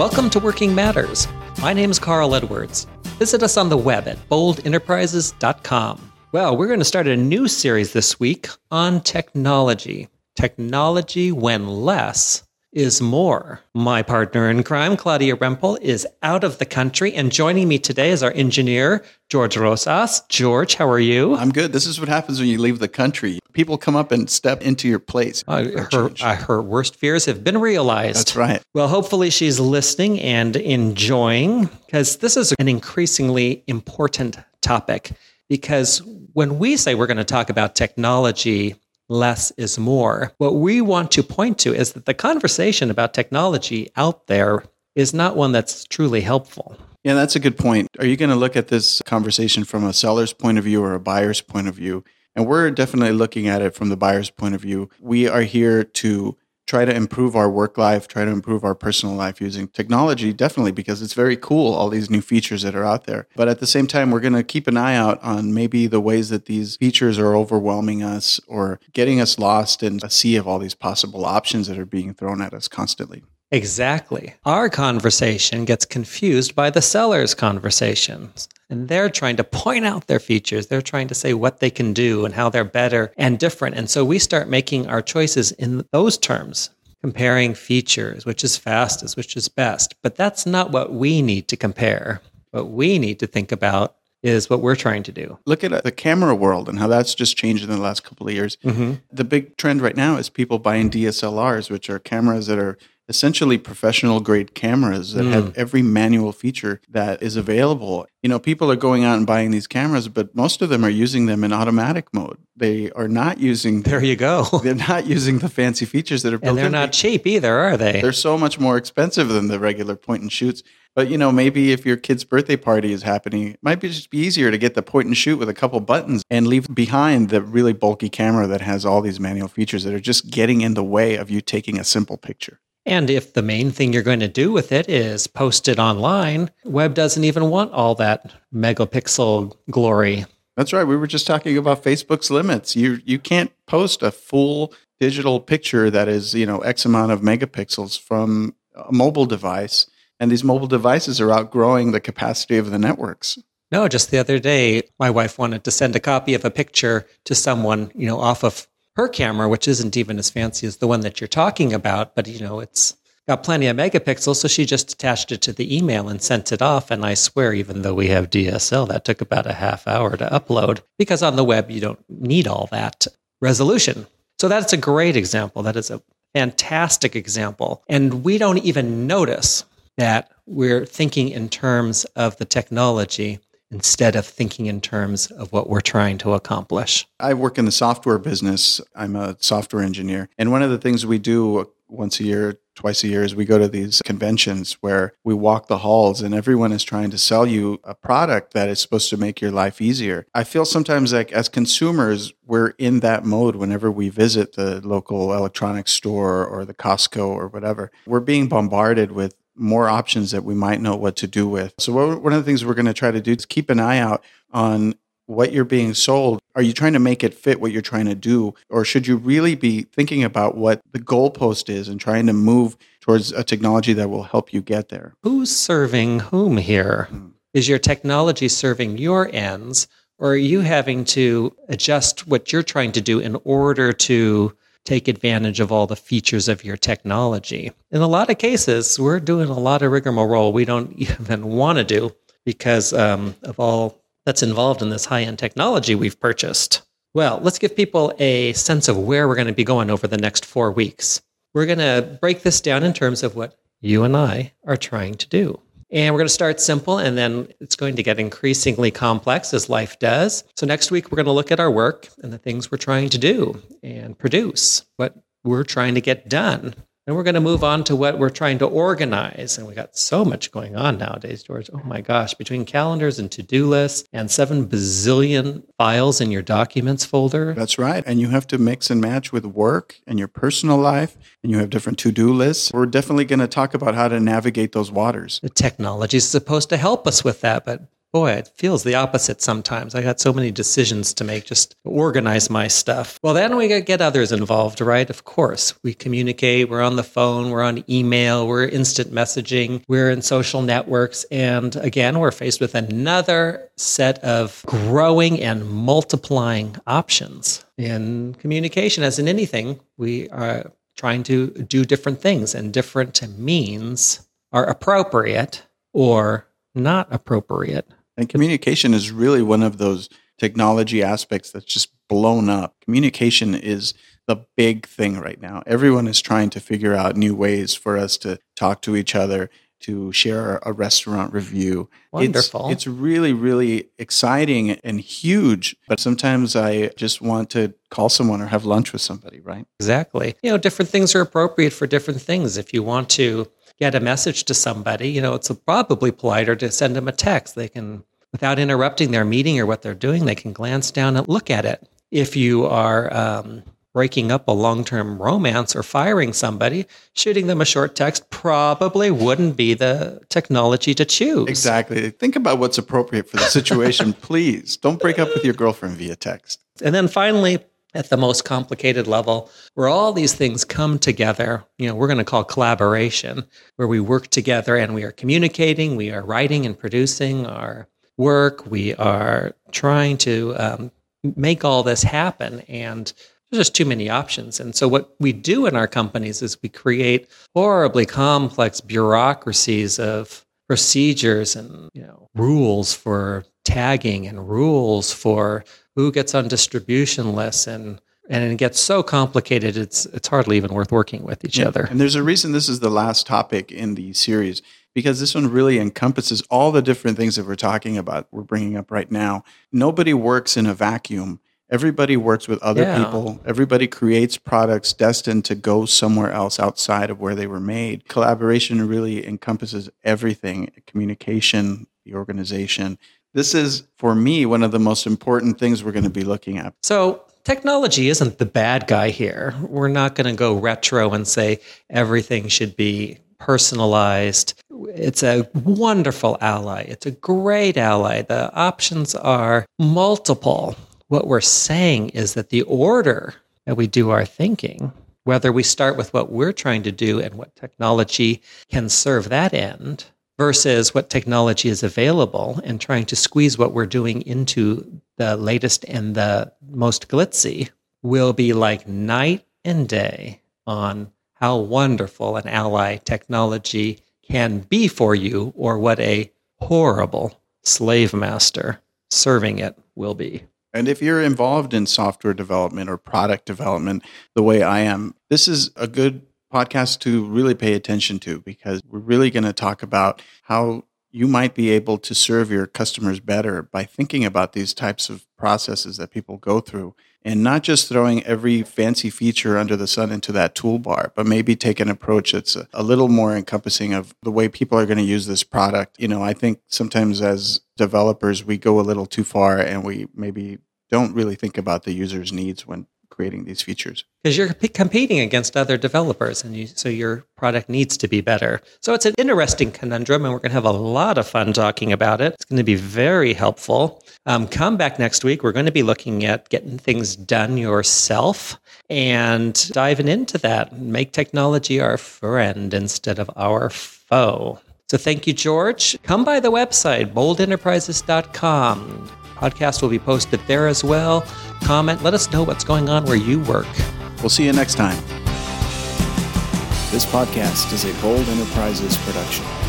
Welcome to Working Matters. My name is Carl Edwards. Visit us on the web at boldenterprises.com. Well, we're going to start a new series this week on technology. Technology when less is more. My partner in crime, Claudia Rempel, is out of the country, and joining me today is our engineer, George Rosas. George, how are you? I'm good. This is what happens when you leave the country. People come up and step into your place. Uh, her, uh, her worst fears have been realized. That's right. Well, hopefully she's listening and enjoying, because this is an increasingly important topic. Because when we say we're going to talk about technology, less is more. What we want to point to is that the conversation about technology out there is not one that's truly helpful. Yeah, that's a good point. Are you going to look at this conversation from a seller's point of view or a buyer's point of view? And we're definitely looking at it from the buyer's point of view. We are here to try to improve our work life, try to improve our personal life using technology, definitely, because it's very cool, all these new features that are out there. But at the same time, we're going to keep an eye out on maybe the ways that these features are overwhelming us or getting us lost in a sea of all these possible options that are being thrown at us constantly. Exactly. Our conversation gets confused by the seller's conversations. And they're trying to point out their features. They're trying to say what they can do and how they're better and different. And so we start making our choices in those terms, comparing features, which is fastest, which is best. But that's not what we need to compare. What we need to think about is what we're trying to do. Look at the camera world and how that's just changed in the last couple of years. Mm-hmm. The big trend right now is people buying DSLRs, which are cameras that are essentially professional grade cameras that mm. have every manual feature that is available. You know, people are going out and buying these cameras, but most of them are using them in automatic mode. They are not using. There you go. They're not using the fancy features that are built. And they're in. not cheap either, are they? They're so much more expensive than the regular point and shoots. But you know, maybe if your kid's birthday party is happening, it might be just be easier to get the point and shoot with a couple buttons and leave behind the really bulky camera that has all these manual features that are just getting in the way of you taking a simple picture. And if the main thing you're going to do with it is post it online, web doesn't even want all that megapixel glory. That's right. We were just talking about Facebook's limits. You you can't post a full digital picture that is, you know, X amount of megapixels from a mobile device. And these mobile devices are outgrowing the capacity of the networks. No, just the other day, my wife wanted to send a copy of a picture to someone, you know, off of her camera, which isn't even as fancy as the one that you're talking about, but you know, it's got plenty of megapixels. So she just attached it to the email and sent it off. And I swear, even though we have DSL, that took about a half hour to upload because on the web, you don't need all that resolution. So that's a great example. That is a fantastic example. And we don't even notice that we're thinking in terms of the technology instead of thinking in terms of what we're trying to accomplish. I work in the software business. I'm a software engineer. And one of the things we do once a year, twice a year, is we go to these conventions where we walk the halls and everyone is trying to sell you a product that is supposed to make your life easier. I feel sometimes like as consumers, we're in that mode whenever we visit the local electronics store or the Costco or whatever. We're being bombarded with more options that we might know what to do with. So, what, one of the things we're going to try to do is keep an eye out on what you're being sold. Are you trying to make it fit what you're trying to do? Or should you really be thinking about what the goalpost is and trying to move towards a technology that will help you get there? Who's serving whom here? Hmm. Is your technology serving your ends? Or are you having to adjust what you're trying to do in order to take advantage of all the features of your technology. In a lot of cases, we're doing a lot of rigmarole we don't even want to do because um, of all that's involved in this high end technology we've purchased. Well, let's give people a sense of where we're going to be going over the next four weeks. We're going to break this down in terms of what you and I are trying to do. And we're going to start simple and then it's going to get increasingly complex as life does. So, next week, we're going to look at our work and the things we're trying to do and produce, what we're trying to get done. And we're going to move on to what we're trying to organize. And we got so much going on nowadays, George. Oh my gosh, between calendars and to do lists and seven bazillion files in your documents folder. That's right. And you have to mix and match with work and your personal life, and you have different to do lists. We're definitely going to talk about how to navigate those waters. The technology is supposed to help us with that, but boy, it feels the opposite sometimes. I got so many decisions to make just organize my stuff. Well, then we get others involved, right? Of course, we communicate. We're on the phone, we're on email, we're instant messaging, we're in social networks. And again, we're faced with another set of growing and multiplying options in communication. As in anything, we are trying to do different things, and different means are appropriate or not appropriate. And communication is really one of those technology aspects that's just blown up. Communication is the big thing right now. Everyone is trying to figure out new ways for us to talk to each other, to share a restaurant review. Wonderful. It's, it's really, really exciting and huge. But sometimes I just want to call someone or have lunch with somebody, right? Exactly. You know, different things are appropriate for different things. If you want to get a message to somebody, you know, it's probably politer to send them a text. They can without interrupting their meeting or what they're doing, they can glance down and look at it. If you are um, breaking up a long term romance or firing somebody, shooting them a short text probably wouldn't be the technology to choose. Exactly. Think about what's appropriate for the situation, please. Don't break up with your girlfriend via text. And then finally, at the most complicated level, where all these things come together, you know, we're going to call collaboration, where we work together and we are communicating, we are writing and producing our work. We are trying to um, make all this happen. And there's just too many options. And so, what we do in our companies is we create horribly complex bureaucracies of procedures and you know rules for tagging and rules for who gets on distribution lists and and it gets so complicated it's it's hardly even worth working with each yeah. other. And there's a reason this is the last topic in the series because this one really encompasses all the different things that we're talking about, we're bringing up right now. Nobody works in a vacuum. Everybody works with other yeah. people. Everybody creates products destined to go somewhere else outside of where they were made. Collaboration really encompasses everything communication, the organization. This is, for me, one of the most important things we're going to be looking at. So, technology isn't the bad guy here. We're not going to go retro and say everything should be personalized. It's a wonderful ally. It's a great ally. The options are multiple. What we're saying is that the order that we do our thinking, whether we start with what we're trying to do and what technology can serve that end, versus what technology is available and trying to squeeze what we're doing into the latest and the most glitzy, will be like night and day on how wonderful an ally technology can be for you or what a horrible slave master serving it will be. And if you're involved in software development or product development the way I am, this is a good podcast to really pay attention to because we're really going to talk about how you might be able to serve your customers better by thinking about these types of processes that people go through and not just throwing every fancy feature under the sun into that toolbar, but maybe take an approach that's a, a little more encompassing of the way people are going to use this product. You know, I think sometimes as developers, we go a little too far and we maybe don't really think about the user's needs when creating these features. Because you're competing against other developers and you, so your product needs to be better. So it's an interesting conundrum and we're going to have a lot of fun talking about it. It's going to be very helpful. Um, come back next week we're going to be looking at getting things done yourself and diving into that. Make technology our friend instead of our foe. So thank you george. Come by the website boldenterprises.com podcast will be posted there as well. Comment, let us know what's going on where you work. We'll see you next time. This podcast is a Bold Enterprises production.